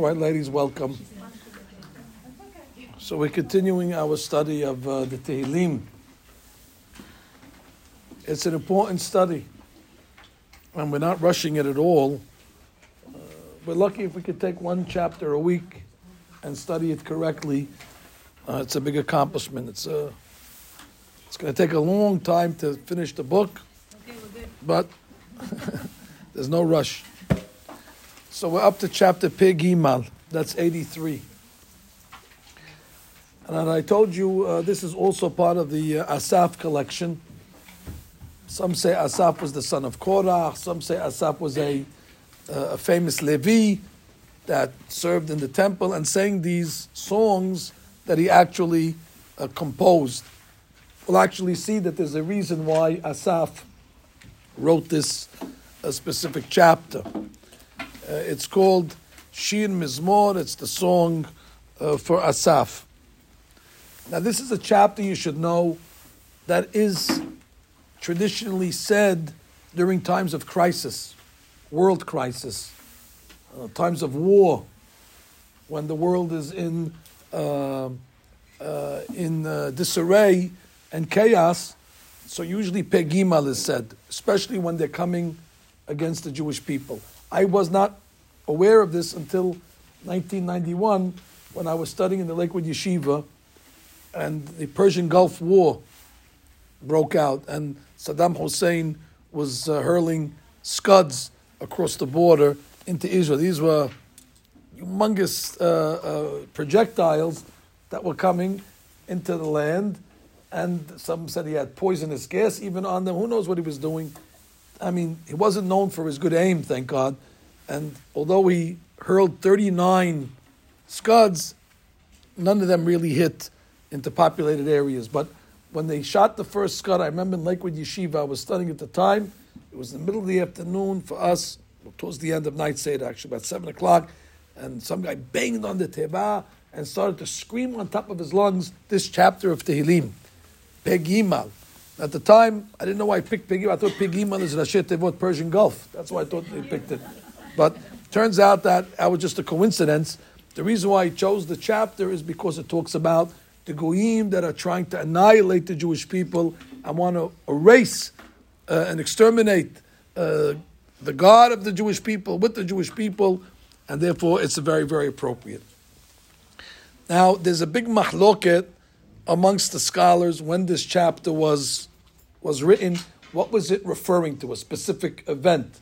All right, ladies, welcome. So we're continuing our study of uh, the Tehillim. It's an important study, and we're not rushing it at all. Uh, we're lucky if we could take one chapter a week and study it correctly. Uh, it's a big accomplishment. It's a, uh, it's going to take a long time to finish the book, Okay, we're good. but there's no rush. So we're up to chapter Pigimal. That's 83. And I told you uh, this is also part of the uh, Asaf collection. Some say Asaf was the son of Korah. Some say Asaf was a, uh, a famous Levi that served in the temple and sang these songs that he actually uh, composed. We'll actually see that there's a reason why Asaf wrote this uh, specific chapter. Uh, it's called Shir Mizmor. It's the song uh, for Asaf. Now, this is a chapter you should know that is traditionally said during times of crisis, world crisis, uh, times of war, when the world is in uh, uh, in uh, disarray and chaos. So usually Pegimal is said, especially when they're coming against the Jewish people. I was not aware of this until 1991 when I was studying in the Lakewood Yeshiva and the Persian Gulf War broke out and Saddam Hussein was uh, hurling scuds across the border into Israel. These were humongous uh, uh, projectiles that were coming into the land, and some said he had poisonous gas even on them. Who knows what he was doing? I mean, he wasn't known for his good aim, thank God. And although he hurled 39 scuds, none of them really hit into populated areas. But when they shot the first scud, I remember in Lakewood Yeshiva, I was studying at the time. It was in the middle of the afternoon for us, towards the end of night Say Seder, actually, about 7 o'clock. And some guy banged on the teba and started to scream on top of his lungs this chapter of Tehillim, Pegimal. At the time, I didn't know why I picked Pegimal. I thought Pegimal is Rashi Tevot Persian Gulf. That's why I thought they picked it. But turns out that that was just a coincidence. The reason why I chose the chapter is because it talks about the goyim that are trying to annihilate the Jewish people and want to erase uh, and exterminate uh, the God of the Jewish people with the Jewish people, and therefore it's very, very appropriate. Now, there's a big mahloket amongst the scholars when this chapter was was written. What was it referring to? A specific event.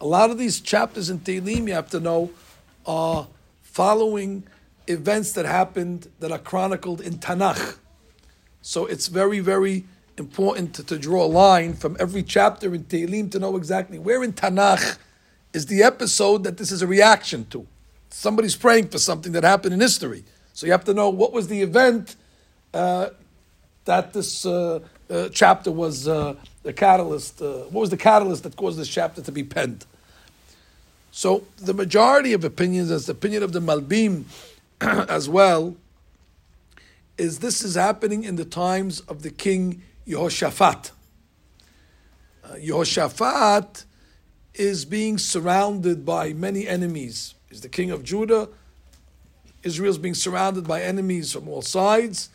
A lot of these chapters in Tehillim, you have to know, are following events that happened that are chronicled in Tanakh. So it's very, very important to, to draw a line from every chapter in Tehillim to know exactly where in Tanakh is the episode that this is a reaction to. Somebody's praying for something that happened in history. So you have to know what was the event uh, that this uh, uh, chapter was uh, the catalyst. Uh, what was the catalyst that caused this chapter to be penned? So the majority of opinions, as the opinion of the Malbim as well, is this is happening in the times of the king Yehoshaphat. Uh, Yehoshaphat is being surrounded by many enemies. He's the king of Judah. Israel's being surrounded by enemies from all sides.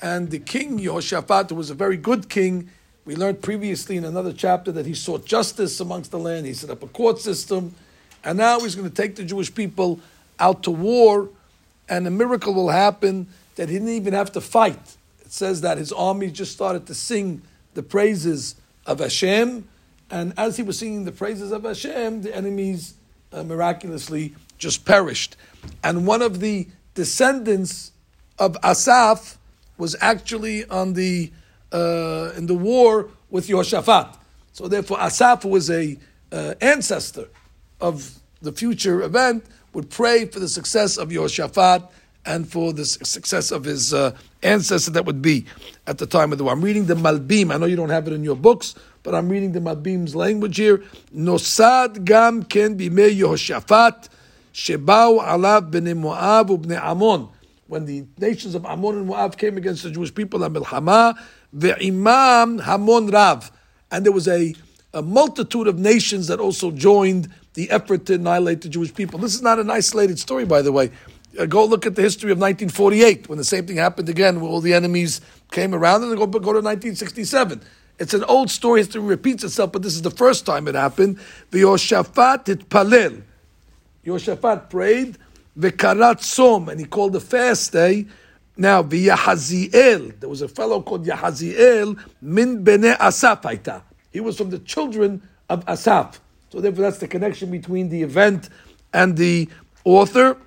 And the king Yehoshaphat, who was a very good king, we learned previously in another chapter that he sought justice amongst the land. He set up a court system. And now he's going to take the Jewish people out to war. And a miracle will happen that he didn't even have to fight. It says that his army just started to sing the praises of Hashem. And as he was singing the praises of Hashem, the enemies uh, miraculously just perished. And one of the descendants of Asaph was actually on the uh, in the war with Yehoshaphat. So therefore, Asaph was a uh, ancestor of the future event. Would pray for the success of Yehoshaphat and for the success of his uh, ancestor that would be at the time of the war. I'm reading the Malbim. I know you don't have it in your books, but I'm reading the Malbim's language here. Nosad gam ken bime Yehoshaphat shebau alav bnei Moab ubnei Amon. When the nations of Ammon and Moab came against the Jewish people, Amilchama ve'imam Hamon Rav, and there was a a multitude of nations that also joined the effort to annihilate the Jewish people. This is not an isolated story, by the way. Uh, go look at the history of 1948 when the same thing happened again, where all the enemies came around, and go, go to 1967. It's an old story, history repeats itself, but this is the first time it happened. The Yoshaphat it palel. Yoshaphat prayed, v'karat som, and he called the fast day. Now, v'yahaziel, there was a fellow called Yahaziel, min bene Asaf aita. He was from the children of Asaph. So therefore, that's the connection between the event and the author.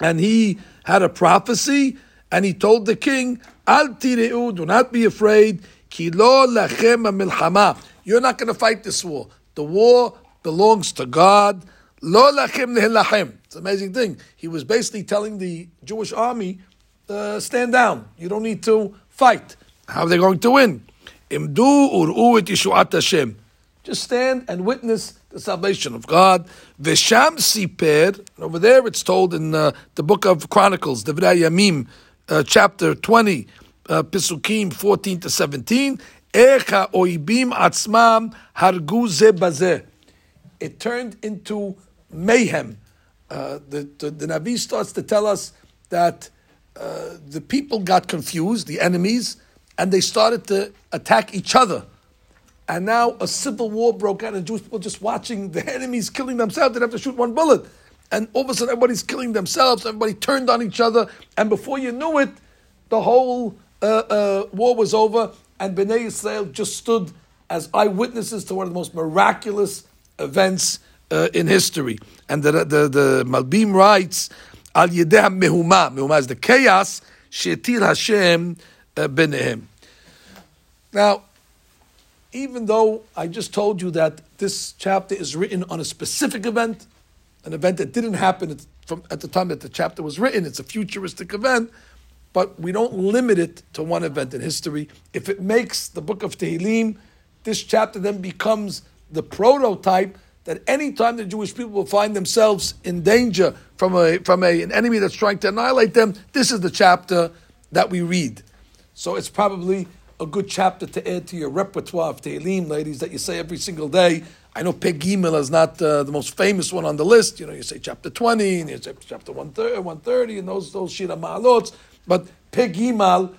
And he had a prophecy, and he told the king, Al tireu, do not be afraid, Kilo lachem milchama. You're not going to fight this war. The war belongs to God. Lo lachem. It's an amazing thing. He was basically telling the Jewish army, uh, stand down. You don't need to fight. How are they going to win? Imdu ur'u et Hashem. Just stand and witness the salvation of God. Vesham siper. Over there, it's told in uh, the book of Chronicles, Devrei Yamim, uh, chapter twenty, uh, Pisukim fourteen to seventeen. Echa oibim atzmam hargu ze It turned into mayhem. Uh, the, the, the Navi starts to tell us that uh, the people got confused, the enemies, and they started to attack each other. And now a civil war broke out, and Jewish people just watching the enemies killing themselves. They have to shoot one bullet. And all of a sudden, everybody's killing themselves. Everybody turned on each other. And before you knew it, the whole uh, uh, war was over. And Bnei Israel just stood as eyewitnesses to one of the most miraculous events uh, in history. And the, the, the Malbim writes, Al Yedeh Mehuma. Mehuma is the chaos. Shetir Hashem uh, Benehem. Now, even though I just told you that this chapter is written on a specific event, an event that didn't happen at, from, at the time that the chapter was written, it's a futuristic event, but we don't limit it to one event in history. If it makes the book of Tehillim, this chapter then becomes the prototype that any time the Jewish people will find themselves in danger from a from a, an enemy that's trying to annihilate them, this is the chapter that we read. So it's probably a good chapter to add to your repertoire of Tehillim, ladies, that you say every single day. I know Peg Gimel is not uh, the most famous one on the list. You know, you say chapter 20, and you say chapter 130, and those, those Shira Ma'alot. But Peg Gimel,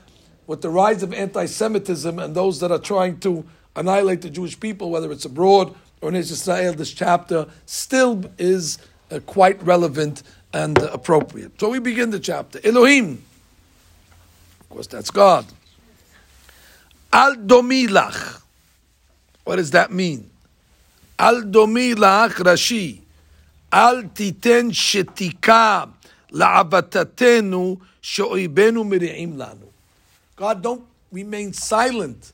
with the rise of anti-Semitism and those that are trying to annihilate the Jewish people, whether it's abroad or in Israel, this chapter still is uh, quite relevant and uh, appropriate. So we begin the chapter. Elohim. Of course, that's God. Al domilach. What does that mean? Al domilach Rashi. Al titen shetika la'avatatenu sho'ibenu miri'im lanu. God, don't remain silent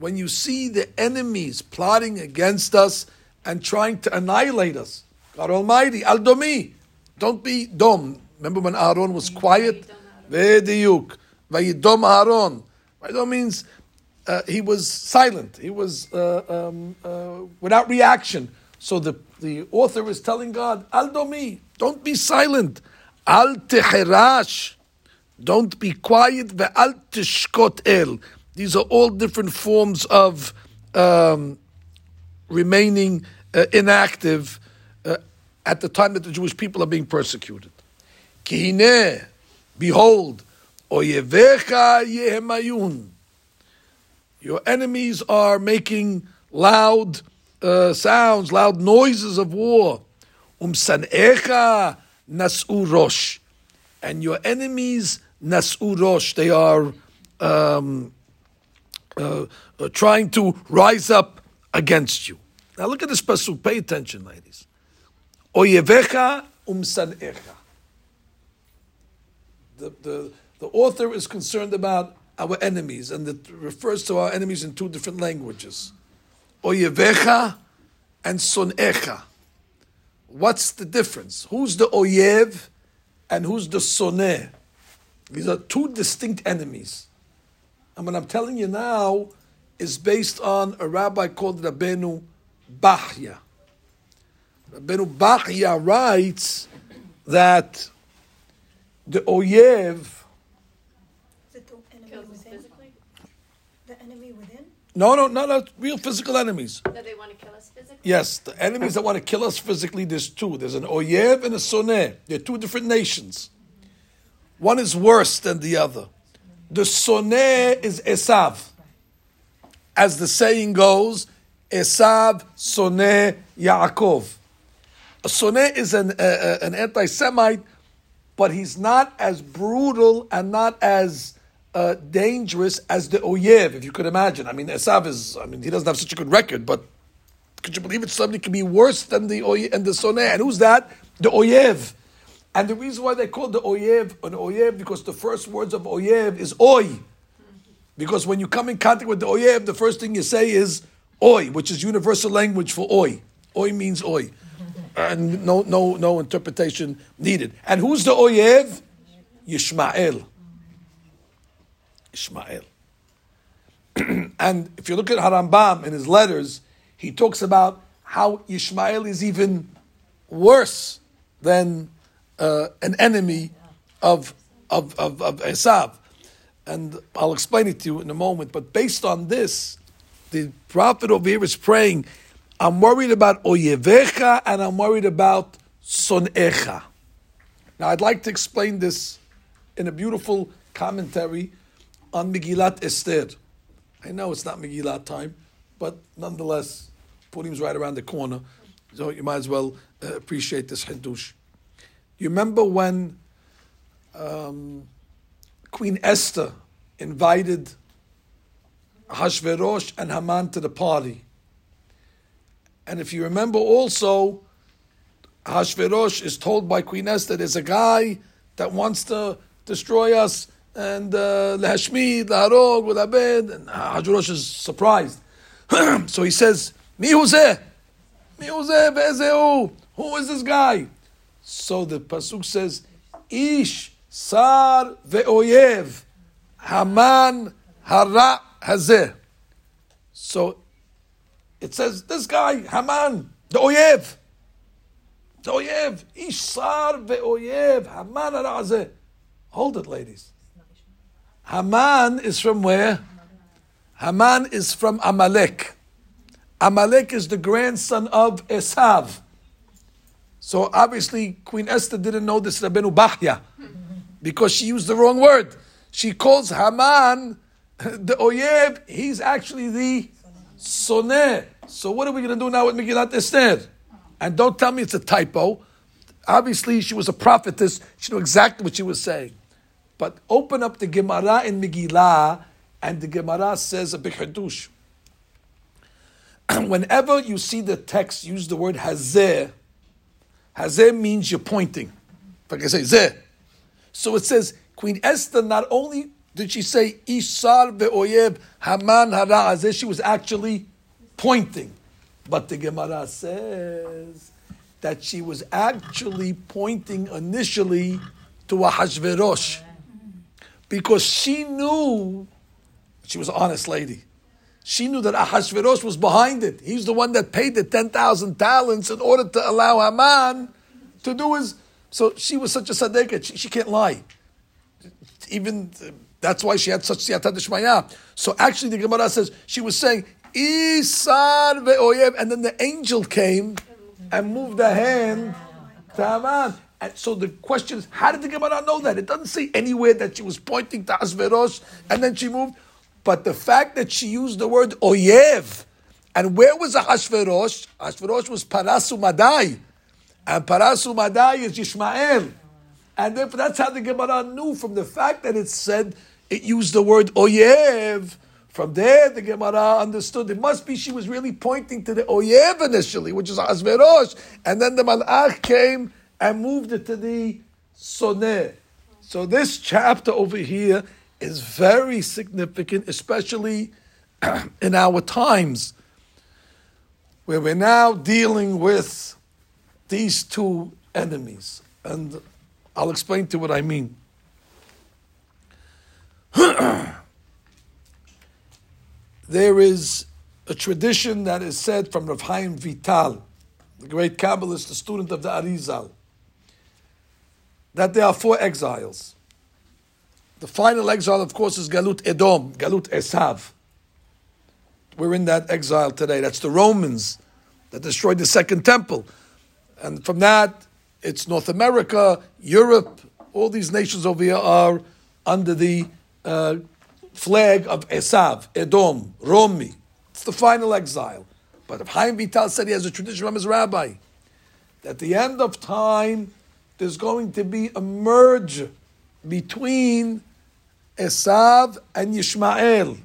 when you see the enemies plotting against us and trying to annihilate us. God Almighty, al domi. Don't be dumb. Remember when Aaron was quiet? Vediyuk. Vayidom Aaron. Vayidom means uh, he was silent. He was uh, um, uh, without reaction. So the, the author is telling God, Al domi, don't be silent. Al teherash, don't be quiet. Al tishkot el. These are all different forms of um, remaining uh, inactive uh, at the time that the Jewish people are being persecuted. Behold, yehemayun. Your enemies are making loud uh, sounds, loud noises of war. Rosh. And your enemies. They are um, uh, uh, trying to rise up against you. Now look at this pasuk. Pay attention, ladies. Oyevecha umsanecha. The, the, the author is concerned about our enemies, and it refers to our enemies in two different languages. Oyevecha and sonecha. What's the difference? Who's the oyev and who's the soneh? These are two distinct enemies. And what I'm telling you now is based on a rabbi called Rabbeinu Bachya. Rabbeinu Bachya writes that the oyev The enemy, the enemy within? No, no, no, no, real physical enemies. That they want to kill us physically? Yes, the enemies that want to kill us physically, there's two. There's an Oyev and a Soneh. They're two different nations. One is worse than the other. The Soneh is Esav. As the saying goes, Esav Soneh Yaakov. A Soneh is an, uh, an anti Semite, but he's not as brutal and not as uh, dangerous as the Oyev, if you could imagine. I mean, Esav is, I mean, he doesn't have such a good record, but could you believe it? Somebody can be worse than the Oyev and the Soneh. And who's that? The Oyev. And the reason why they call the Oyev an Oyev, because the first words of Oyev is Oy. Because when you come in contact with the Oyev, the first thing you say is Oy, which is universal language for Oy. Oy means Oy. And no, no, no interpretation needed. And who's the Oyev? Yishmael. Ishmael. and if you look at Harambam in his letters, he talks about how Ishmael is even worse than uh, an enemy of, of, of, of Esav. And I'll explain it to you in a moment. But based on this, the prophet over here is praying, I'm worried about Oyevecha and I'm worried about Sonecha. Now, I'd like to explain this in a beautiful commentary on Megillat Esther. I know it's not Megillat time, but nonetheless, Purim's right around the corner, so you might as well uh, appreciate this Hiddush. You remember when um, Queen Esther invited Hashverosh and Haman to the party. And if you remember also, Hashverosh is told by Queen Esther there's a guy that wants to destroy us and lehashmid, laharog, with abed, and Hashverosh is surprised. so he says, Mi who is this guy? So the pasuk says, Ish sar ve'oyev, Haman hara hazeh. So it says, this guy, Haman, the oyev, the oyev, Ish sar ve'oyev, Haman hara hazeh. Hold it, ladies. Haman is from where? Haman is from Amalek. Amalek is the grandson of Esav. So obviously, Queen Esther didn't know this Rabbeinu Bachya because she used the wrong word. She calls Haman the Oyev, he's actually the Soneh. So what are we going to do now with Megillat Esther? And don't tell me it's a typo. Obviously, she was a prophetess. She knew exactly what she was saying. But open up the Gemara in Megillah, and the Gemara says a big hadush. Whenever you see the text use the word hazeh, hazeh means you're pointing. Like I say, zeh. So it says, Queen Esther not only did she say Ishar ve'oyev Haman hara hazeh, she was actually pointing. But the Gemara says that she was actually pointing initially to a Hashverosh because she knew she was an honest lady. She knew that Ahashverosh was behind it. He's the one that paid the 10,000 talents in order to allow Haman to do his. So she was such a tzaddikat, she, she can't lie. Even that's why she had such siyata d'shmaya. So actually, the Gemara says she was saying Isar ve'oyev, and then the angel came and moved the hand to Haman. And so the question is, how did the Gemara know that? It doesn't say anywhere that she was pointing to Asverosh and then she moved. But the fact that she used the word oyev, and where was Ahashverosh? Ahashverosh was Parasu Madai, and Parasu Madai is Yishmael. And therefore, that's how the Gemara knew from the fact that it said it used the word oyev. From there, the Gemara understood it must be she was really pointing to the oyev initially, which is Ahashverosh, and then the Malach came and moved it to the soneh. So this chapter over here is very significant, especially in our times, where we're now dealing with these two enemies. And I'll explain to you what I mean. there is a tradition that is said from Rav Chaim Vital, the great Kabbalist, the student of the Arizal, that there are four exiles. The final exile, of course, is Galut Edom, Galut Esav. we're in that exile today. That's the Romans that destroyed the second temple. And from that, it's North America, Europe, all these nations over here are under the uh, flag of Esav, Edom, Romi. It's the final exile. But if Chaim Vital said he has a tradition from his rabbi, that at the end of time, there's going to be a merge between Esav and Yishmael.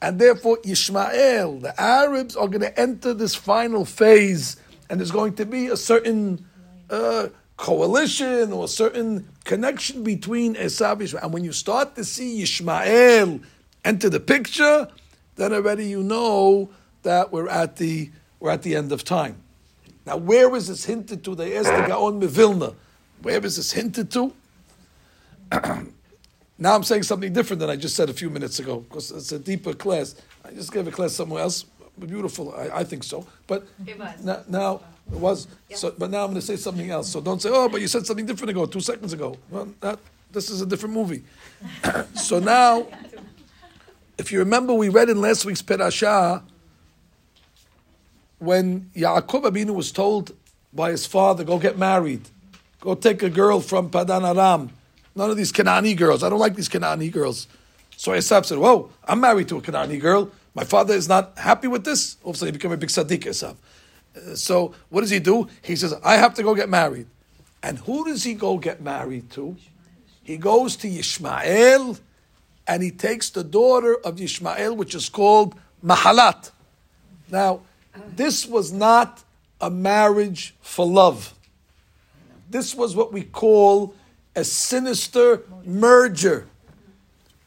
And therefore, Yishmael, the Arabs are going to enter this final phase, and there's going to be a certain uh, coalition or a certain connection between Esav and Yishmael. And when you start to see Yishmael enter the picture, then already you know that we're at the we're at the end of time. Now, where is this hinted to? They asked the Gaon Mevilna. Where is this hinted to? now I'm saying something different than I just said a few minutes ago because it's a deeper class. I just gave a class somewhere else. Beautiful, I, I think so. But now, now it was. Yeah. So, but now I'm going to say something else. So don't say, "Oh, but you said something different ago, two seconds ago." Well, that, this is a different movie. so now, if you remember, we read in last week's Perashah when Yaakov Abinu was told by his father, "Go get married, go take a girl from Padan Aram." None of these Kanani girls. I don't like these Kanani girls. So Esav said, "Whoa, I'm married to a Kanani girl. My father is not happy with this." All of a sudden, he became a big tzaddik, Esav. Uh, so what does he do? He says, "I have to go get married." And who does he go get married to? He goes to Yishmael, and he takes the daughter of Yishmael, which is called Mahalat. Now, this was not a marriage for love. This was what we call a sinister merger.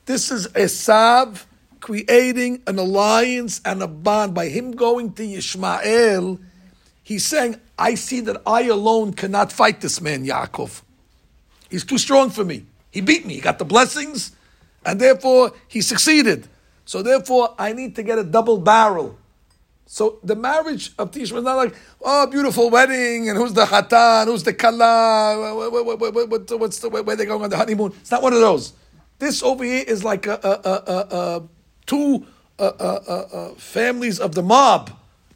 This is Esav creating an alliance and a bond. By him going to Yishmael, he's saying, I see that I alone cannot fight this man, Yaakov. He's too strong for me. He beat me. He got the blessings, and therefore he succeeded. So therefore, I need to get a double barrel. So the marriage of Tishma is not like, oh, beautiful wedding, and who's the hatan, who's the kala, what's the, where they going on the honeymoon. It's not one of those. This over here is like a, a, a, a two families of the mob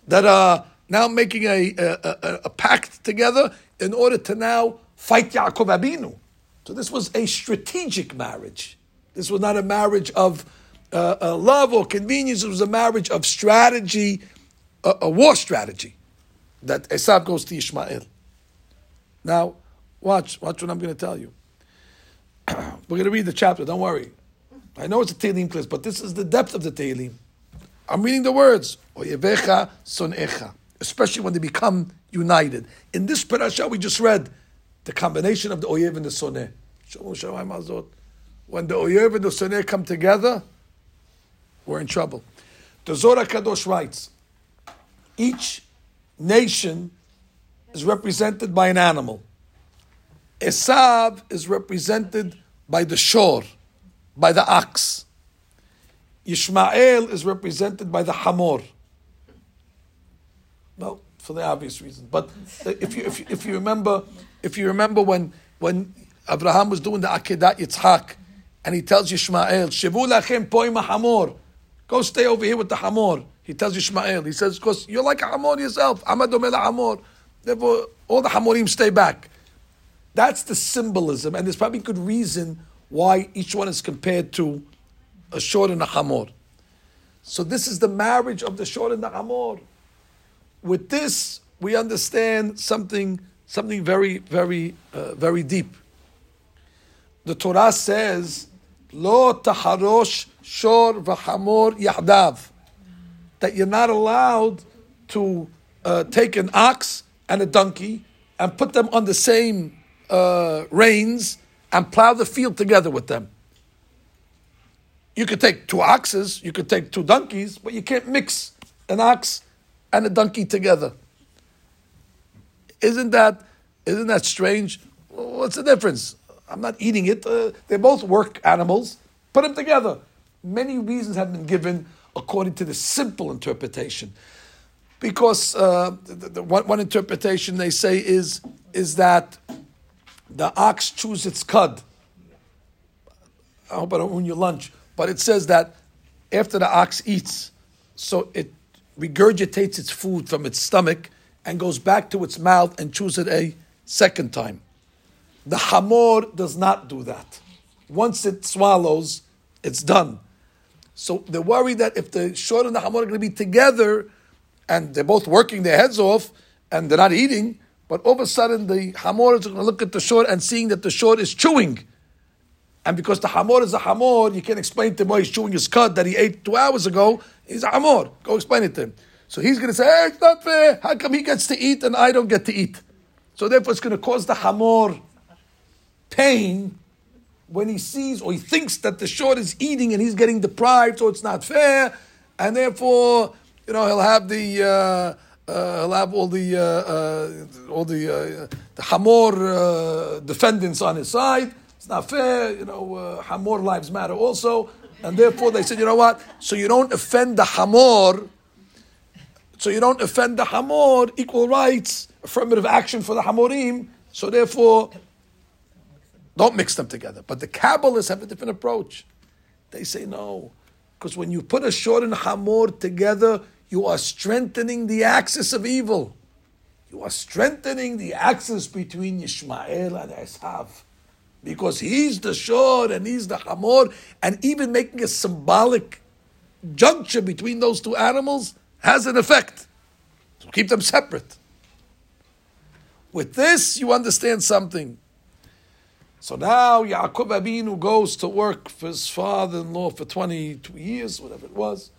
that are now making a, a, a, pact together in order to now fight Yaakov Abinu. So this was a strategic marriage. This was not a marriage of uh, uh, love or convenience. It was a marriage of strategy a, a war strategy that Esav goes to Ishmael. Now, watch, watch what I'm going to tell you. We're going to read the chapter, don't worry. I know it's a Tehillim class, but this is the depth of the Tehillim. I'm reading the words, Oyevecha Sonecha, especially when they become united. In this parasha we just read, the combination of the Oyev and the Soneh. When the Oyev and the Soneh come together, we're in trouble. The Zohar Kadosh writes, each nation is represented by an animal. Esav is represented by the shor, by the ox. Ishmael is represented by the hamor. Well, for the obvious reason. But if you, if you, if you remember, if you remember when when Abraham was doing the Akedat Yitzhak, and he tells Ishmael, "Shivu lachem poima hamor," go stay over here with the hamor. He tells Ishmael, he says, because you're like Hamor yourself. Hamor. Therefore, all the Hamorim stay back. That's the symbolism, and there's probably good reason why each one is compared to a shor and a Hamor. So this is the marriage of the shor and the Hamor. With this, we understand something, something very, very, uh, very deep. The Torah says, "Lo taharosh shor v'hamor yahdav." That you're not allowed to uh, take an ox and a donkey and put them on the same uh, reins and plow the field together with them. You could take two oxes, you could take two donkeys, but you can't mix an ox and a donkey together. Isn't that isn't that strange? What's the difference? I'm not eating it. Uh, they both work animals. Put them together. Many reasons have been given according to the simple interpretation. Because uh, the, the, one, one, interpretation they say is, is that the ox chews its cud. I hope I don't ruin your lunch, but it says that after the ox eats, so it regurgitates its food from its stomach and goes back to its mouth and chews it a second time. The hamor does not do that. Once it swallows, it's done. So they're worried that if the shor and the hamor are going to be together, and they're both working their heads off, and they're not eating, but all of a sudden the hamor is going to look at the shor and seeing that the shor is chewing. And because the hamor is a hamor, you can't explain to him why he's chewing his cud that he ate two hours ago. He's a hamor. Go explain it to him. So he's going to say, hey, it's not fair. How come he gets to eat and I don't get to eat? So therefore it's going to cause the hamor pain when he sees or he thinks that the shor is eating and he's getting deprived, so it's not fair. And therefore, you know, he'll have the... Uh, uh, he'll have all the uh, uh, all the uh, the Hamor uh, defendants on his side. It's not fair, you know. Uh, Hamor lives matter also, and therefore they said, you know what? So you don't offend the Hamor. So you don't offend the Hamor. Equal rights, affirmative action for the Hamorim. So therefore, don't mix them together. But the Kabbalists have a different approach. They say no, because when you put a shor and Hamor together you are strengthening the axis of evil. You are strengthening the axis between Yishmael and Esav. Because he's the Shor and he's the Hamor, and even making a symbolic juncture between those two animals has an effect. So keep them separate. With this, you understand something. So now Yaakov Abinu goes to work for his father-in-law for 22 years, whatever it was.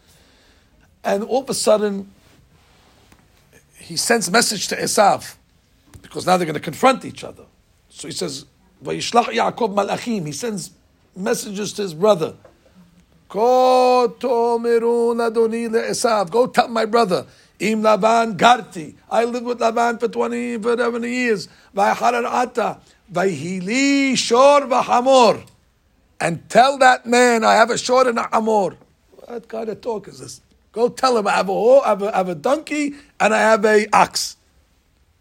And all of a sudden, he sends a message to Esav, because now they're going to confront each other. So he says, Vayishlach Yaakov Malachim. He sends messages to his brother. Go tell my brother. Im Laban Garti. I lived with Laban for 20, for 70 years. Vayharar Ata. Vayhili Shor Vahamor. And tell that man I have a shor and a hamor. What kind of talk is this? Go tell him I have a, I have a, I have a donkey and I have a ox.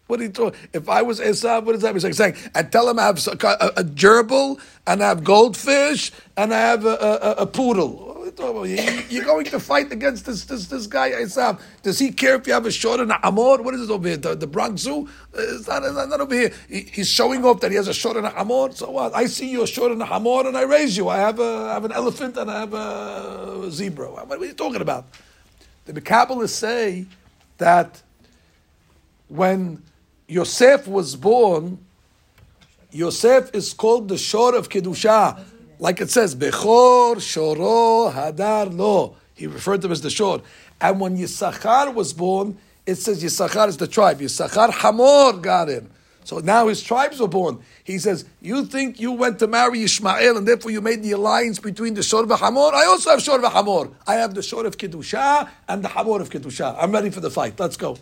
What are you talking? If I was Esav, what does that mean? Like saying, and tell him I have a, a, a gerbil and I have goldfish and I have a, a, a poodle. You're going to fight against this this, this guy Esav. Does he care if you have a shor and amor? What is it over here? The, the Bronx Zoo? Uh, it's not, it's not over here. He, he's showing off that he has a shor and amor. So what? I see you a shor and amor and I raise you. I have a I have an elephant and I have a zebra. What are you talking about? The Kabbalists say that when Yosef was born, Yosef is called the Shor of Kedusha. Like it says, Bechor Shoro Hadar Lo. He referred to him as the Shor. And when Yisachar was born, it says Yisachar is the tribe. Yisachar Hamor got him. So now his tribes were born. He says, You think you went to marry Ishmael and therefore you made the alliance between the Shor Hamor? I also have Shor Hamor. I have the Shor of Kedusha and the Hamor of Kedusha. I'm ready for the fight. Let's go.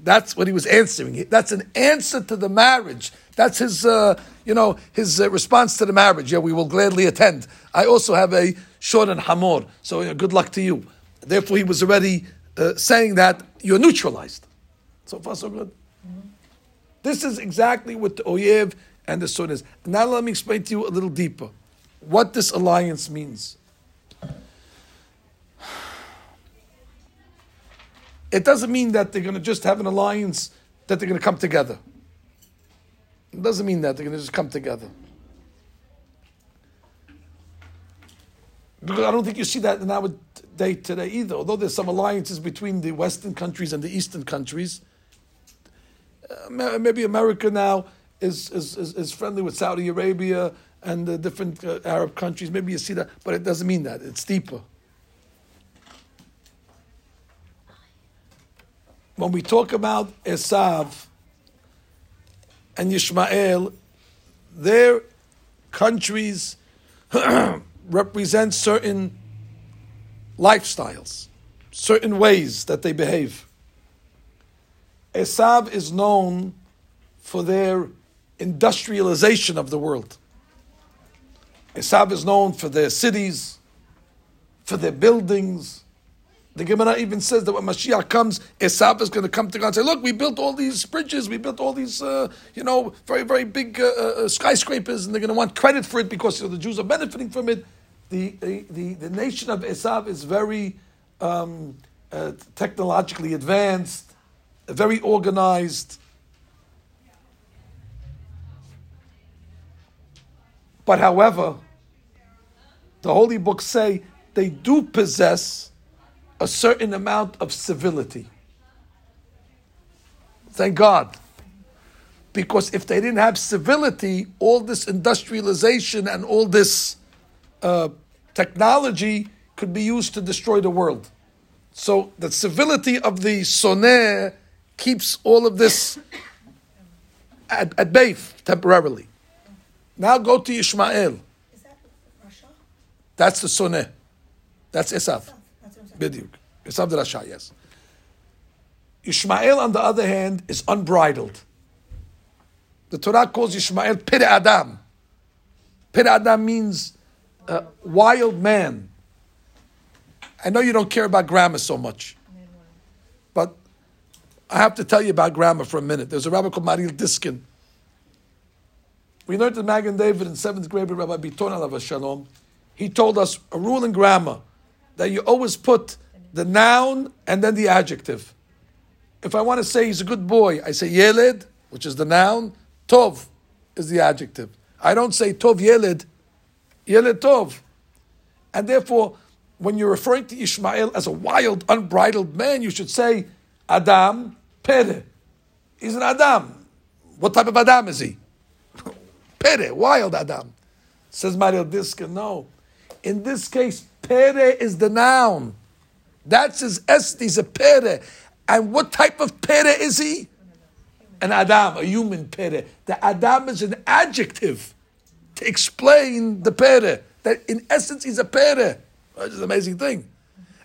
That's what he was answering. That's an answer to the marriage. That's his, uh, you know, his uh, response to the marriage. Yeah, we will gladly attend. I also have a Shor and Hamor. So uh, good luck to you. Therefore, he was already uh, saying that you're neutralized. So far, so good. This is exactly what the Oyev and the Sun is. Now let me explain to you a little deeper what this alliance means. It doesn't mean that they're going to just have an alliance, that they're going to come together. It doesn't mean that they're going to just come together. Because I don't think you see that in our day today either. Although there's some alliances between the Western countries and the Eastern countries, uh, maybe America now is, is, is, is, friendly with Saudi Arabia and the different uh, Arab countries. Maybe you see that, but it doesn't mean that. It's deeper. When we talk about Esav and Yishmael, their countries represent certain lifestyles, certain ways that they behave. Esav is known for their industrialization of the world. Esav is known for their cities, for their buildings. The Gemara even says that when Mashiach comes, Esav is going to come to God and say, "Look, we built all these bridges, we built all these, uh, you know, very very big uh, uh, skyscrapers, and they're going to want credit for it because you know, the Jews are benefiting from it." The, the, the, the nation of Esav is very um, uh, technologically advanced, very organized. But however, the holy books say they do possess a certain amount of civility. Thank God. Because if they didn't have civility, all this industrialization and all this uh, technology could be used to destroy the world. So the civility of the soneh keeps all of this at, at bay temporarily. Now go to Ishmael. Is that Russia? That's the soneh. That's Esav. Saying. Esav Rasha, yes. Ishmael, on the other hand, is unbridled. The Torah calls Ishmael Pere Adam. Pere Adam means wild man. I know you don't care about grammar so much, but I have to tell you about grammar for a minute. There's a rabbi called Maharil Diskin. We learned in Magen David in seventh grade with Rabbi Biton Alav Shalom. He told us a rule in grammar that you always put the noun and then the adjective. If I want to say he's a good boy, I say Yeled, which is the noun. Tov is the adjective. I don't say Tov Yeled, Yeled Tov. And therefore, when you're referring to Ishmael as a wild, unbridled man, you should say Adam Pere. He's an Adam. What type of Adam is he? Pere, wild Adam. Says Maharil Diskin, no. In this case, Pere is the noun. That's his est, he's a Pere. And what type of Pere is he? An Adam, a human Pere. The Adam is an adjective to explain the Pere. That in essence he's a Pere. Which is an amazing thing.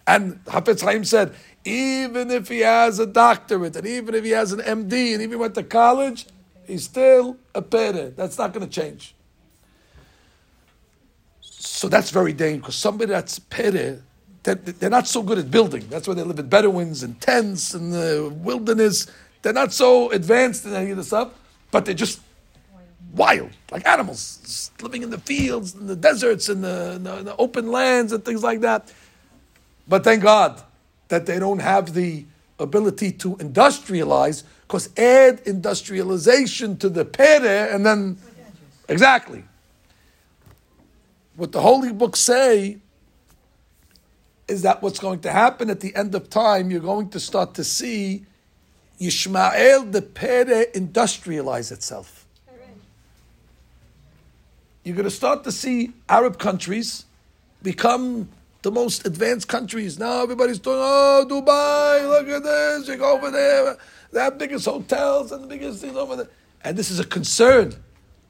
And Hafez Chaim said, even if he has a doctorate, and even if he has an MD, and even went to college, he's still a Pere. That's not going to change. So that's very dangerous because somebody that's Pere, they're, not so good at building. That's why they live in Bedouins and tents in the wilderness. They're not so advanced in any of this stuff, but they're just wild, like animals, living in the fields, in the deserts, in the, the, the open lands, and things like that. But thank God that they don't have the ability to industrialize, because add industrialization to the pere, and then exactly what the holy books say is that what's going to happen at the end of time, you're going to start to see Yishmael the Pere industrialize itself. You're going to start to see Arab countries become the most advanced countries. Now everybody's doing, oh, Dubai, look at this, you go over there. They have biggest hotels and the biggest things over there. And this is a concern.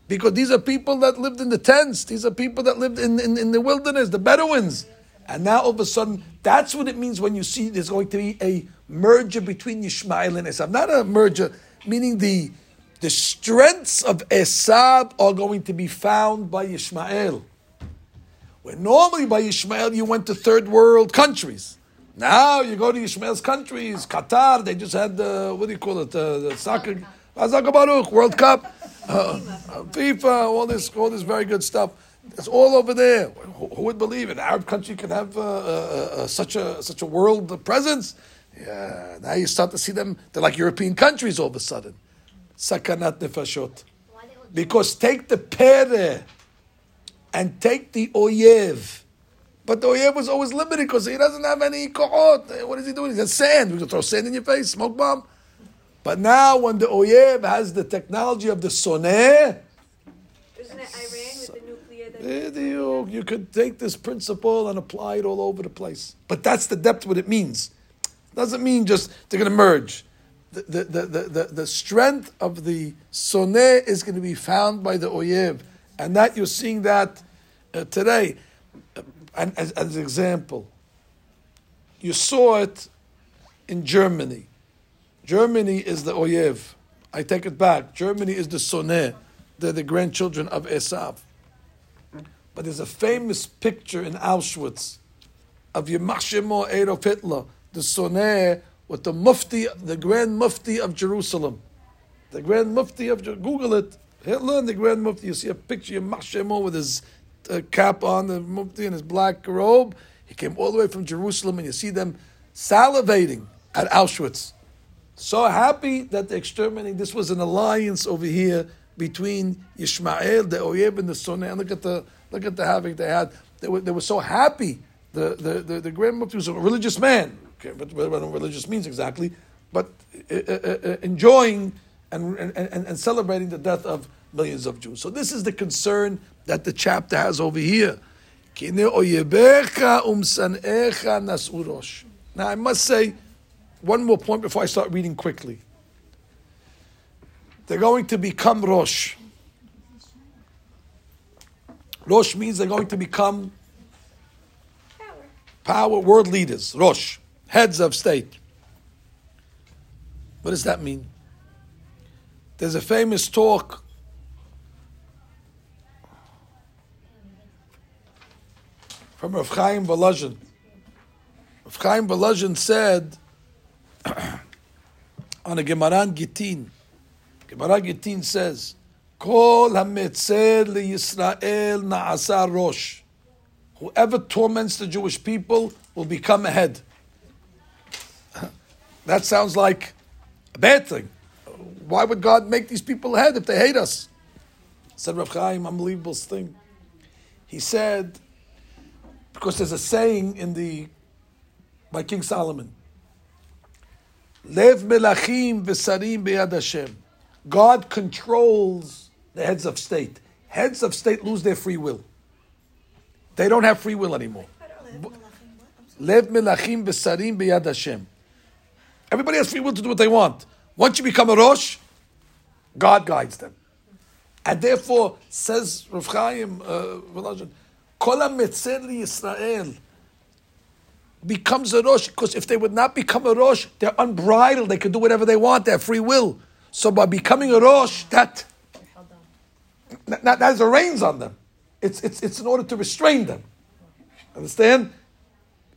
Because these are people that lived in the tents. These are people that lived in, in, in the wilderness, the Bedouins. And now all of a sudden, that's what it means when you see there's going to be a merger between Ishmael and Esav. Not a merger, meaning the, the strengths of Esav are going to be found by Ishmael. Where normally by Ishmael you went to third world countries. Now you go to Ishmael's countries, Qatar, they just had the, what do you call it, uh, the soccer, World Cup, FIFA, all this, all this very good stuff. It's all over there. Who, who would believe an Arab country can have uh, uh, uh, such a such a world presence? Yeah, now you start to see them. They're like European countries all of a sudden. Sakanat nefashot. Because take the pere and take the oyev. But the oyev was always limited because he doesn't have any kohot. What is he doing? He has got sand. We can throw sand in your face, smoke bomb. But now, when the oyev has the technology of the soneh, Isn't it Iran with the nuclear? That you, you could take this principle and apply it all over the place. But that's the depth what it means. It Doesn't mean just they're going to merge. The, the, the, the, the, strength of the soneh is going to be found by the oyev. And that you're seeing that uh, today. Uh, and as, as an example, you saw it in Germany. Germany is the oyev. I take it back. Germany is the soneh. They're the grandchildren of Esav. But there's a famous picture in Auschwitz of Yemach Shemo Adolf Hitler, the soneh, with the mufti, the grand mufti of Jerusalem. The grand mufti of Google it. Hitler and the grand mufti. You see a picture of Yemach with his uh, cap on, the mufti in his black robe. He came all the way from Jerusalem, and you see them salivating at Auschwitz. So happy that they're exterminating. This was an alliance over here between Ishmael, the Oyev, and the Soneh. And look at the look at the havoc they had. They were, they were so happy. The the the, the Grand Mufti was a religious man. Okay, but what religious means exactly, but uh, uh, uh, enjoying and, and, and, and celebrating the death of millions of Jews. So this is the concern that the chapter has over here. Now I must say one more point before I start reading quickly. They're going to become Rosh. Rosh means they're going to become Power. power, world leaders, Rosh, heads of state. What does that mean? There's a famous talk from Rav Chaim Volozhin. Rav Chaim Volozhin said on a Gemara in Gittin, Gemara Gittin says, Kol hametzer Yisrael na'asa rosh. Whoever torments the Jewish people will become a head. that sounds like a bad thing. Why would God make these people a head if they hate us? Said Rav Chaim, unbelievable thing. He said, because there's a saying in the by King Solomon. Lev melachim v'sarim beyad Hashem. God controls the heads of state. Heads of state lose their free will. They don't have free will anymore. Lev melachim v'sarim beyad Hashem. Everybody has free will to do what they want. Once you become a Rosh, God guides them. And therefore, says Rav Chaim, uh, Kol Yisrael becomes a Rosh, because if they would not become a Rosh, they're unbridled, they can do whatever they want, they have free will. So by becoming a Rosh, that, that, that a reins on them. It's, it's, it's in order to restrain them. Understand?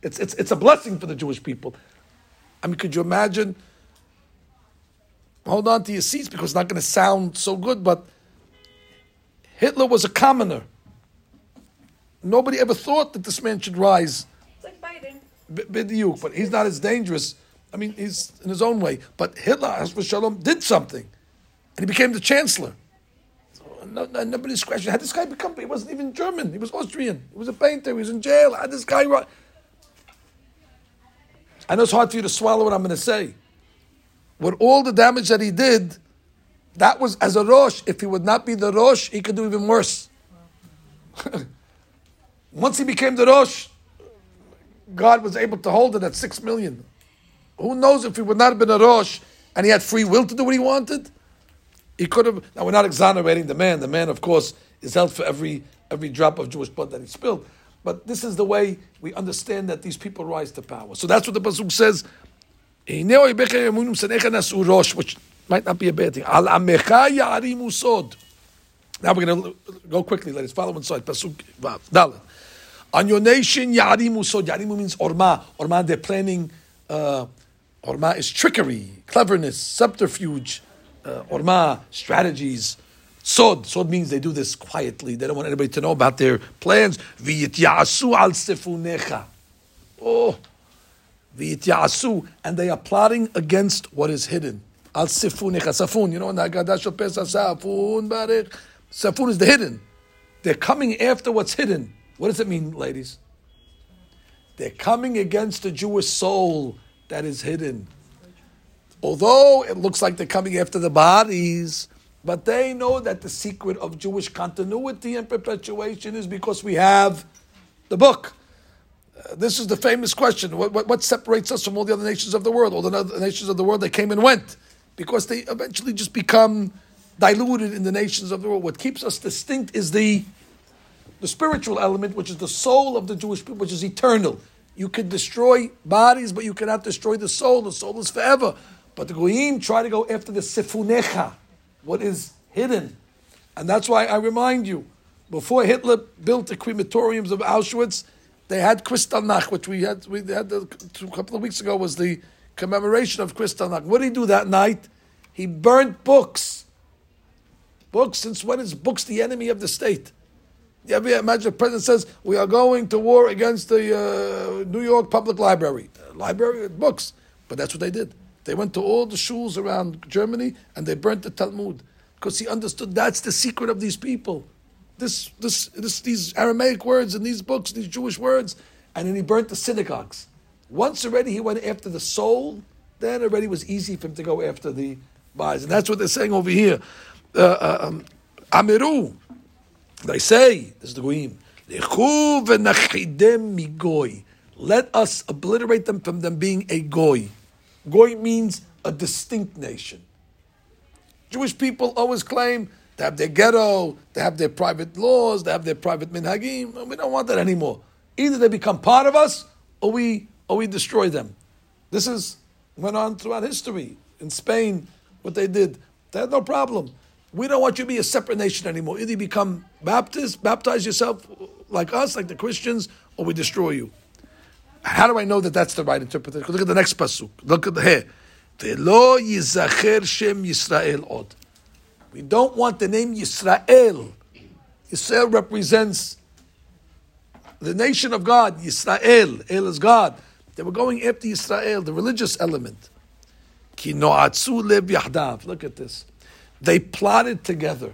It's, it's, it's a blessing for the Jewish people. I mean, could you imagine? Hold on to your seats because it's not going to sound so good, but Hitler was a commoner. Nobody ever thought that this man should rise. B'diuk, but he's not as dangerous. I mean, he's in his own way. But Hitler, as for Shalom, did something, and he became the chancellor. No, no, nobody's questioning. How did this guy become? He wasn't even German. He was Austrian. He was a painter. He was in jail. Did this guy run? I know it's hard for you to swallow what I'm going to say. With all the damage that he did, that was as a Rosh. If he would not be the Rosh, he could do even worse. Once he became the Rosh, God was able to hold it at six million. Who knows if he would not have been a Rosh and he had free will to do what he wanted? He could have. Now we're not exonerating the man. The man, of course, is held for every every drop of Jewish blood that he spilled. But this is the way we understand that these people rise to power. So that's what the pasuk says. Which might not be a bad thing. Now we're going to go quickly, ladies. Follow inside. Pasuk Dalet. On your nation, Yarimu Sod. Yarimu means Orma. Orma, they're planning. Uh, orma is trickery, cleverness, subterfuge. Uh, orma, strategies. Sod. Sod means they do this quietly. They don't want anybody to know about their plans. V'yityasu al sefunecha. Oh. V'yityasu. And they are plotting against what is hidden. Al sefunecha. Safun. You know, in the Haggadah Shal Safun barech. Safun is the hidden. They're coming after what's hidden. What does it mean, ladies? They're coming against the Jewish soul that is hidden. Although it looks like they're coming after the bodies, but they know that the secret of Jewish continuity and perpetuation is because we have the book. Uh, this is the famous question what, what, what, separates us from all the other nations of the world? All the other nations of the world, they came and went because they eventually just become diluted in the nations of the world. What keeps us distinct is the the spiritual element, which is the soul of the Jewish people, which is eternal. You can destroy bodies, but you cannot destroy the soul. The soul is forever. But the Goyim try to go after the sefunecha, what is hidden. And that's why I remind you, before Hitler built the crematoriums of Auschwitz, they had Kristallnacht, which we had we had a couple of weeks ago was the commemoration of Kristallnacht. What did he do that night? He burnt books. Books, since when is books the enemy of the state? Ever imagine the president says, we are going to war against the uh, New York Public Library. Uh, library, books. But that's what they did. They went to all the schools around Germany and they burnt the Talmud. Because he understood that's the secret of these people. This, this, this, these Aramaic words and these books, these Jewish words. And then he burnt the synagogues. Once already he went after the soul, then already was easy for him to go after the bodies. And that's what they're saying over here. Uh, uh, um, Amiru, they say, this is the Goyim, migoy." Let us obliterate them from them being a goy. Goy means a distinct nation. Jewish people always claim they have their ghetto, they have their private laws, they have their private minhagim. We don't want that anymore. Either they become part of us, or we or we destroy them. This is went on throughout history. In Spain, what they did, they had no problem. We don't want you to be a separate nation anymore. Either you become Baptist, baptize yourself like us, like the Christians, or we destroy you. How do I know that that's the right interpretation? Look at the next pasuk. Look at the here. Shem Yisrael od. We don't want the name Yisrael. Yisrael represents the nation of God. Yisrael, El is God. They were going after Yisrael, the religious element. Ki noatzu yahdav. Look at this. They plotted together.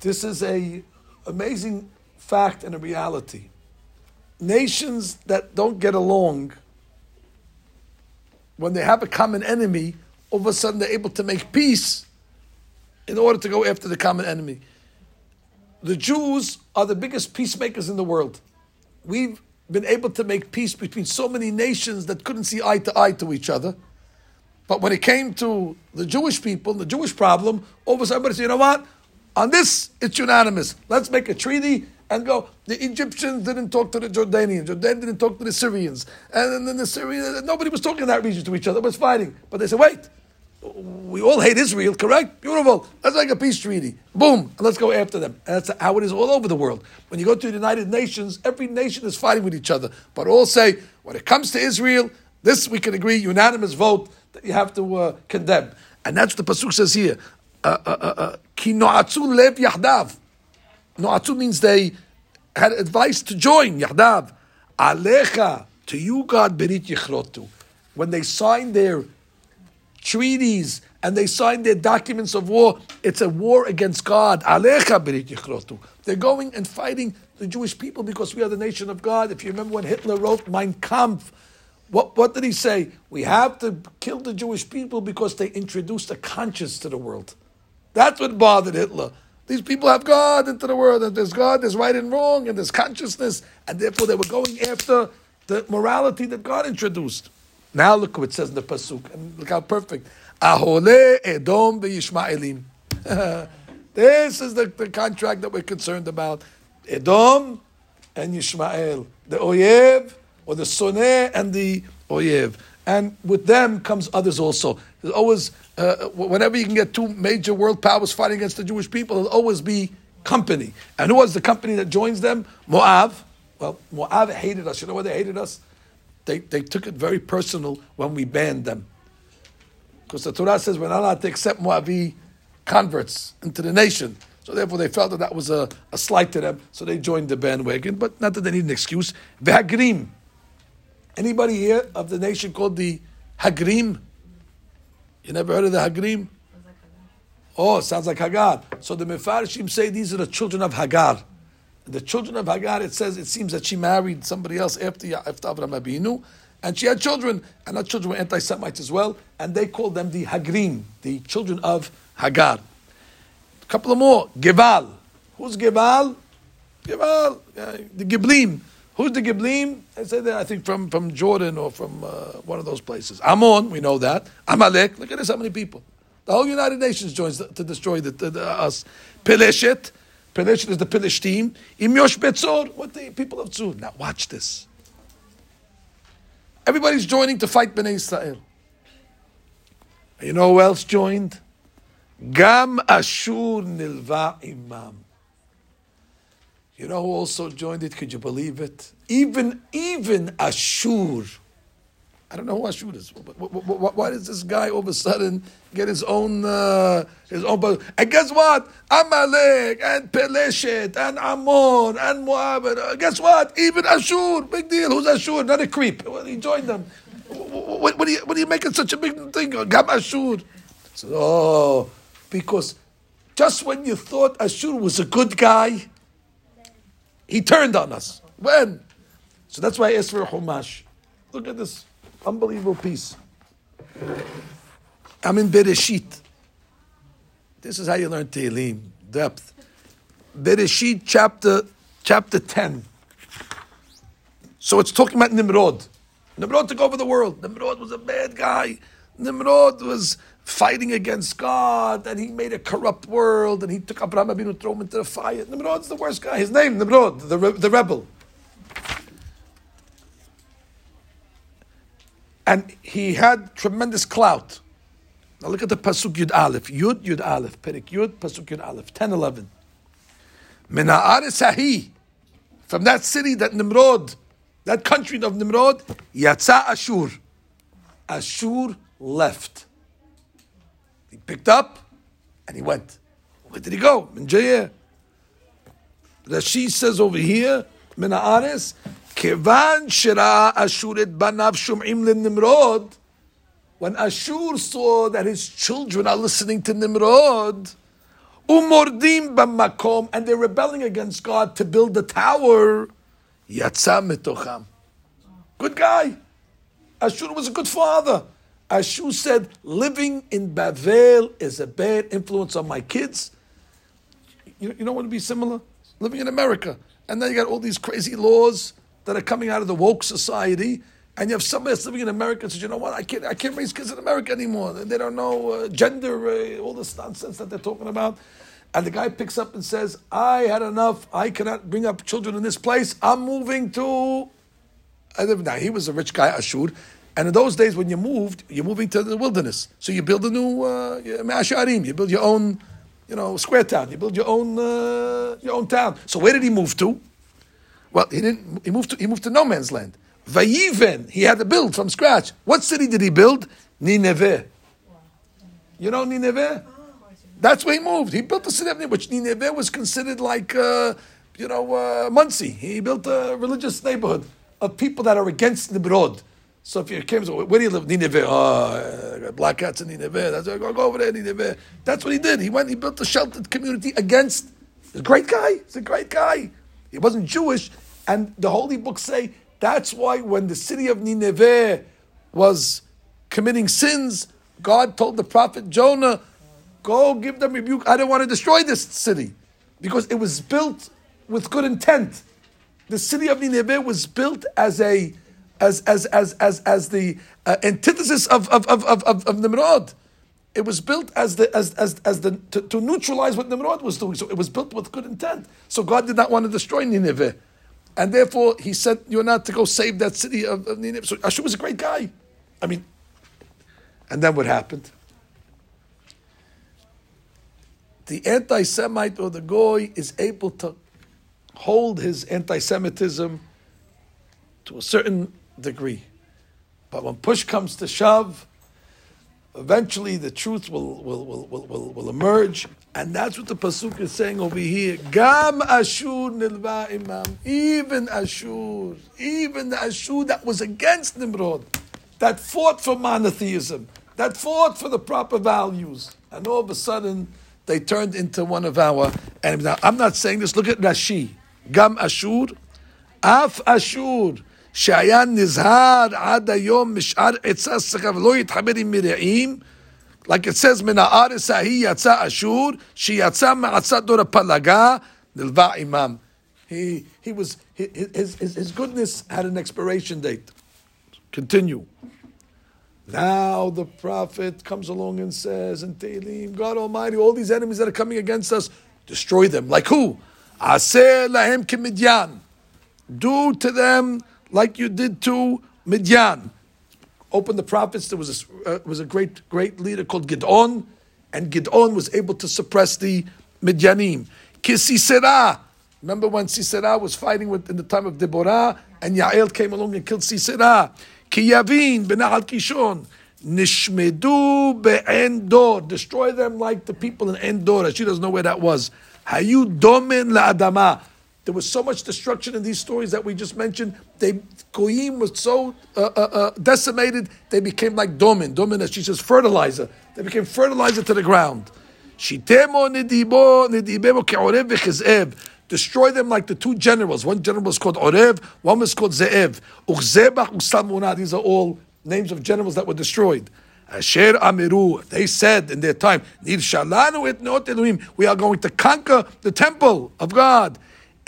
This is a amazing fact and a reality. Nations that don't get along, when they have a common enemy, all of a sudden they're able to make peace in order to go after the common enemy. The Jews are the biggest peacemakers in the world. We've been able to make peace between so many nations that couldn't see eye to eye to each other. But when it came to the Jewish people, the Jewish problem, all of a sudden said, you know what? On this, it's unanimous. Let's make a treaty and go. The Egyptians didn't talk to the Jordanians. Jordan didn't talk to the Syrians. And then the Syrians, nobody was talking in that region to each other, it was fighting. But they said, wait, we all hate Israel, correct? Beautiful. Let's make a peace treaty. Boom. And let's go after them. And that's how it is all over the world. When you go to the United Nations, every nation is fighting with each other. But all say, when it comes to Israel, this we can agree, unanimous vote that you have to uh, condemn. And that's what the Pasuk says here. Uh, uh, Ki no'atzu lev yahdav. No'atzu means they had advice to join, yahdav. Alecha, to you God berit yichrotu. When they signed their treaties and they signed their documents of war. It's a war against God. Alecha berit yichrotu. They're going and fighting the Jewish people because we are the nation of God. If you remember when Hitler wrote Mein Kampf, what, what did he say? We have to kill the Jewish people because they introduced a conscience to the world. That's what bothered Hitler. These people have God into the world, and there's God, there's right and wrong, and there's consciousness, and therefore they were going after the morality that God introduced. Now look what it says in the pasuk, and look how perfect. Ahole Edom v'Yishmaelim. this is the, the contract that we're concerned about. Edom and Yishmael, the Oyev or the Soneh and the Oyev, and with them comes others also. There's always, uh, whenever you can get two major world powers fighting against the Jewish people, there'll always be company. And who was the company that joins them? Moab. Well, Moab hated us. You know why they hated us? They, they took it very personal when we banned them. Because the Torah says we're not allowed to accept Moabi converts into the nation. So therefore they felt that that was a, a slight to them. So they joined the bandwagon. But not that they need an excuse. V'hagrim. Anybody here of the nation called the Hagrim? You never heard of the Hagrim? Oh, sounds like Hagar. So the Mefarshim say these are the children of Hagar. The children of Hagar, it says, it seems that she married somebody else after, after Avram Abinu, and she had children, and her children were anti-Semites as well, and they called them the Hagrim, the children of Hagar. A couple of more. Gebal. Who's Gebal? Gebal, uh, the Giblim. Who's the Giblim? I said that I think from, from Jordan or from uh, one of those places. Ammon, we know that. Amalek, look at this, how many people. The whole United Nations joins to, to destroy the, the, the, us. Peleshet, Peleshet is the Pelishtim. Im Yosh Betzor, what the people of Tzur. Now watch this. Everybody's joining to fight Bnei Israel. You know who else joined? Gam Ashur Nilva Imam. You know who also joined it? Could you believe it? Even even Ashur I don't know who Ashur is. Wh- wh- wh- Why does this guy all of a sudden get his own uh, his own? And guess what? Amalek and Peleshet and Ammon and Moab. Uh, guess what? Even Ashur. Big deal. Who's Ashur? Not a creep. Well, he joined them. Wh- wh- What, what, are you, what are you making such a big thing? Gam Ashur. So, oh, because just when you thought Ashur was a good guy, he turned on us. When? So that's why I asked for a Chumash. Look at this unbelievable piece. I'm in Bereshit. This is how you learn Tehillim, depth. Bereshit chapter, chapter 10. So it's talking about Nimrod. Nimrod took over the world. Nimrod was a bad guy. Nimrod was fighting against God, and he made a corrupt world, and he took Abraham Abinu, threw him into the fire. Nimrod's the worst guy. His name, Nimrod, the, re- the rebel. And he had tremendous clout. Now look at the Pasuk Yud Aleph. Yud, Yud Aleph. Perik Yud, Pasuk Yud Aleph. 10, 11. Mena'aris Ahi. From that city, that Nimrod, that country of Nimrod, Yatsa Ashur. Ashur left. He picked up and he went. Where did he go? In Jair. Rashi says over here, Mena'aris, Kevan Shira Ashur et banav shum'im Nimrod. When Ashur saw that his children are listening to Nimrod, umordim b'makom, and they're rebelling against God to build the tower, yatsa mitocham. Good guy. Ashur was a good father. Ashur said, living in Bavel is a bad influence on my kids. You, you don't want to be similar? Living in America. And then you got all these crazy laws that are coming out of the woke society. And you have somebody that's living in America and says, you know what, I can't, I can't raise kids in America anymore. They don't know uh, gender, uh, all this nonsense that they're talking about. And the guy picks up and says, I had enough. I cannot bring up children in this place. I'm moving to. Now. He was a rich guy, Ashur. And in those days, when you moved, you're moving to the wilderness. So you build a new uh, Ma'asharim. You build your own, you know, square town. You build your own, uh, your own town. So where did he move to? Well, he didn't. He moved to. He moved to no man's land. Vayiven. He had to build from scratch. What city did he build? Nineveh. You know Nineveh? That's where he moved. He built the city of Nineveh, which Nineveh was considered like, uh, you know, uh, Monsey. He built a religious neighborhood of people that are against the Nimrod. So if you came, so where do you live? Nineveh. Oh, ah, black cats in Nineveh. That's go, go over there, Nineveh. That's what he did. He went. He built a sheltered community against. He's a great guy. He's a great guy. He wasn't Jewish, and the holy books say that's why when the city of Nineveh was committing sins, God told the prophet Jonah, "Go give them rebuke. I don't want to destroy this city because it was built with good intent. The city of Nineveh was built as a as as as as as the uh, antithesis of of, of, of, of Nimrod. It was built as the as as, as the to, to neutralize what Nimrod was doing. So it was built with good intent. So God did not want to destroy Nineveh, and therefore He sent Yonah to go save that city of, of Nineveh. So Ashur was a great guy. I mean, and then what happened? The anti-Semite or the goy is able to hold his anti-Semitism to a certain degree. But when push comes to shove, eventually the truth will, will, will, will, will, emerge. And that's what the Pasuk is saying over here. Gam Ashur nilva imam. Even Ashur, even the Ashur that was against Nimrod, that fought for monotheism, that fought for the proper values. And all of a sudden, they turned into one of our enemies. Now, I'm not saying this. Look at Rashi. Gam Ashur, Af Ashur. שהיה נזהר עד היום משאר עצה שכב ולא יתחבר עם מרעים like it says מן הארץ ההיא יצא אשור שיצא מעצת דור הפלגה נלווה עמם he, he was, his, his, his goodness had an expiration date. Continue. Now the prophet comes along and says, in Tehillim, God Almighty, all these enemies that are coming against us, destroy them. Like who? Aseh lahem kimidyan. Do to them like you did to Midian. Open the prophets. There was a, uh, was a great great leader called Gidon, and Gidon was able to suppress the Midianim. Kisisera. Remember when Sisera was fighting with in the time of Deborah, and Yael came along and killed Sisera. Ki Yavin b'Nahal Kishon. Nishmedu be'endor. Destroy them like the people in Endor. She doesn't know where that was. Hayu domin la'adama. There was so much destruction in these stories that we just mentioned. They Goyim was so uh, uh, uh, decimated, they became like domin. Domin, as she says, fertilizer. They became fertilizer to the ground. Destroy them like the two generals. One general was called Orev, one was called Ze'ev. These are all names of generals that were destroyed. Asher Amiru, they said in their time, et we are going to conquer the temple of God.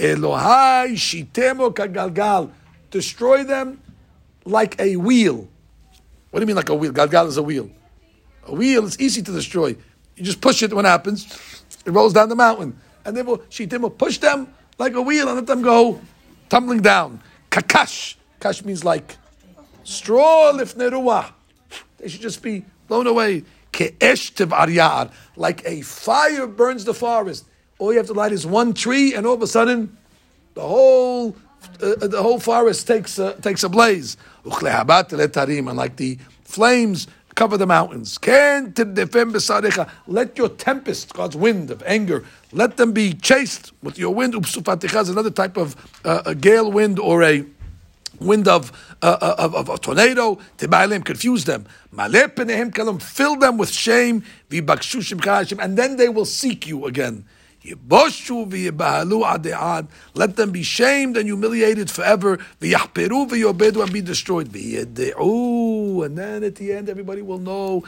Elohai Shitemo Kagalgal, destroy them like a wheel. What do you mean like a wheel? Galgal is a wheel. A wheel is easy to destroy. You just push it what happens, it rolls down the mountain. And they will, Shitim will push them like a wheel and let them go tumbling down. Kakash. Kash means like straw lifneruah. They should just be blown away. Ke'esh like a fire burns the forest. All you have to light is one tree, and all of a sudden, the whole uh, the whole forest takes uh, takes a blaze. And like the flames cover the mountains. Let your tempest, God's wind of anger, let them be chased with your wind. Is another type of uh, a gale wind or a wind of, uh, uh of, of, a tornado. Tibailim, confuse them. Fill them with shame. And then they will seek you again. Let them be shamed and humiliated forever. And be destroyed. And then at the end, everybody will know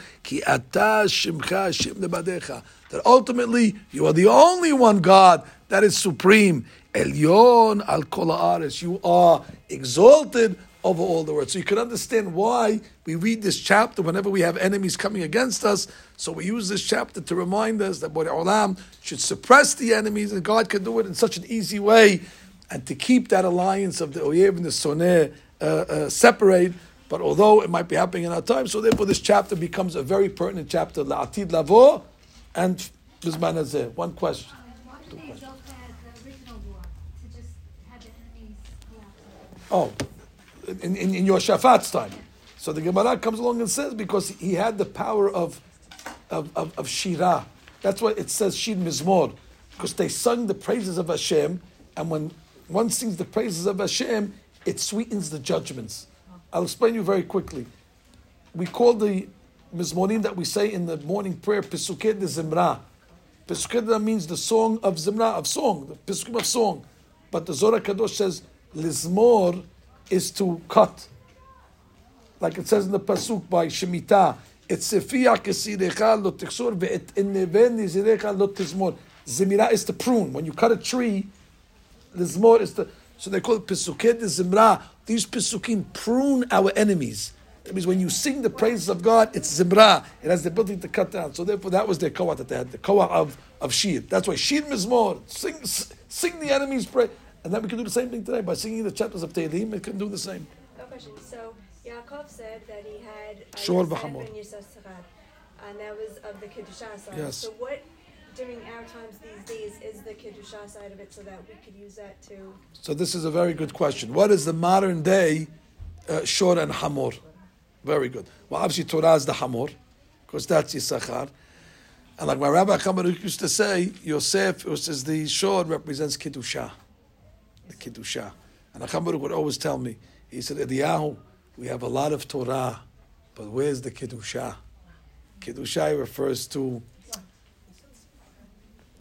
that ultimately you are the only one God that is supreme. Elyon al kol You are exalted over all the world. So you can understand why we read this chapter whenever we have enemies coming against us. So we use this chapter to remind us that Borei Olam should suppress the enemies, and God can do it in such an easy way, and to keep that alliance of the Oyev and the Soneh uh, uh, separate. But although it might be happening in our time, so therefore this chapter becomes a very pertinent chapter. La'atid lavo and Bizman Hazeh. One question. Oh, in, in, in time. So the Gemara comes along and says because he had the power of of, of, of Shirah. That's why it says Shir Mizmor, because they sung the praises of Hashem, and when one sings the praises of Hashem, it sweetens the judgments. I'll explain you very quickly. We call the Mizmorim that we say in the morning prayer Pesukei de Zimra. Pesukei means the song of Zimra, of song, the Pesukim of song. But the Zohar Kadosh says Lizmor is to cut. Like it says in the Pasuk by Shemitah, it's lo tiksor ve'et inneven nizirecha lo tizmor. Zimira is to prune. When you cut a tree, Lizmor is the, so they call it Pesukei de Zimra. These Pesukim prune our enemies. That means when you sing the praises of God, it's Zimra. It has the ability to cut down. So therefore, that was their koah that they had, the koah of, of Shir. That's why Shir Mizmor, sing, sing the enemy's praise. And then we can do the same thing today by singing the chapters of Tehillim. We can do the same. No question. So Yaakov said that he had uh, Shor Yosef and that was of the Kiddushah side. Yes. So what during our times these days is the Kiddushah side of it so that we could use that to So this is a very good question. What is the modern day uh, Shor and Hamor? Very good. Well, obviously Torah is the Hamor, because that's Yisachar. And like my Rabbi Chamaruk used to say, Yosef, who says the Shor represents Kiddushah. The Kiddushah. And Chamaruk would always tell me, he said, Eliyahu, we have a lot of Torah, but where's the Kiddushah? Kiddushah refers to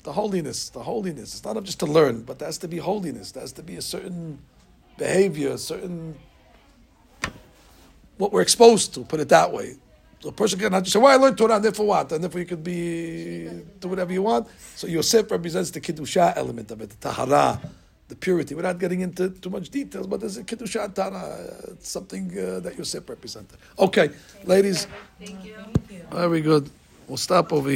the holiness, the holiness. It's not just to learn, but there has to be holiness. There has to be a certain behavior, a certain what we're exposed to. Put it that way. A person cannot just say, "Well, I learned Torah, and therefore what?" And therefore you could be do whatever you want. So Yosef represents the kiddushah element of it, the tahara, the purity. Without getting into too much details, but there's a kiddushah and tahara. It's something uh, that Yosef represented. Okay, ladies. Thank you. Very good. We'll stop over here.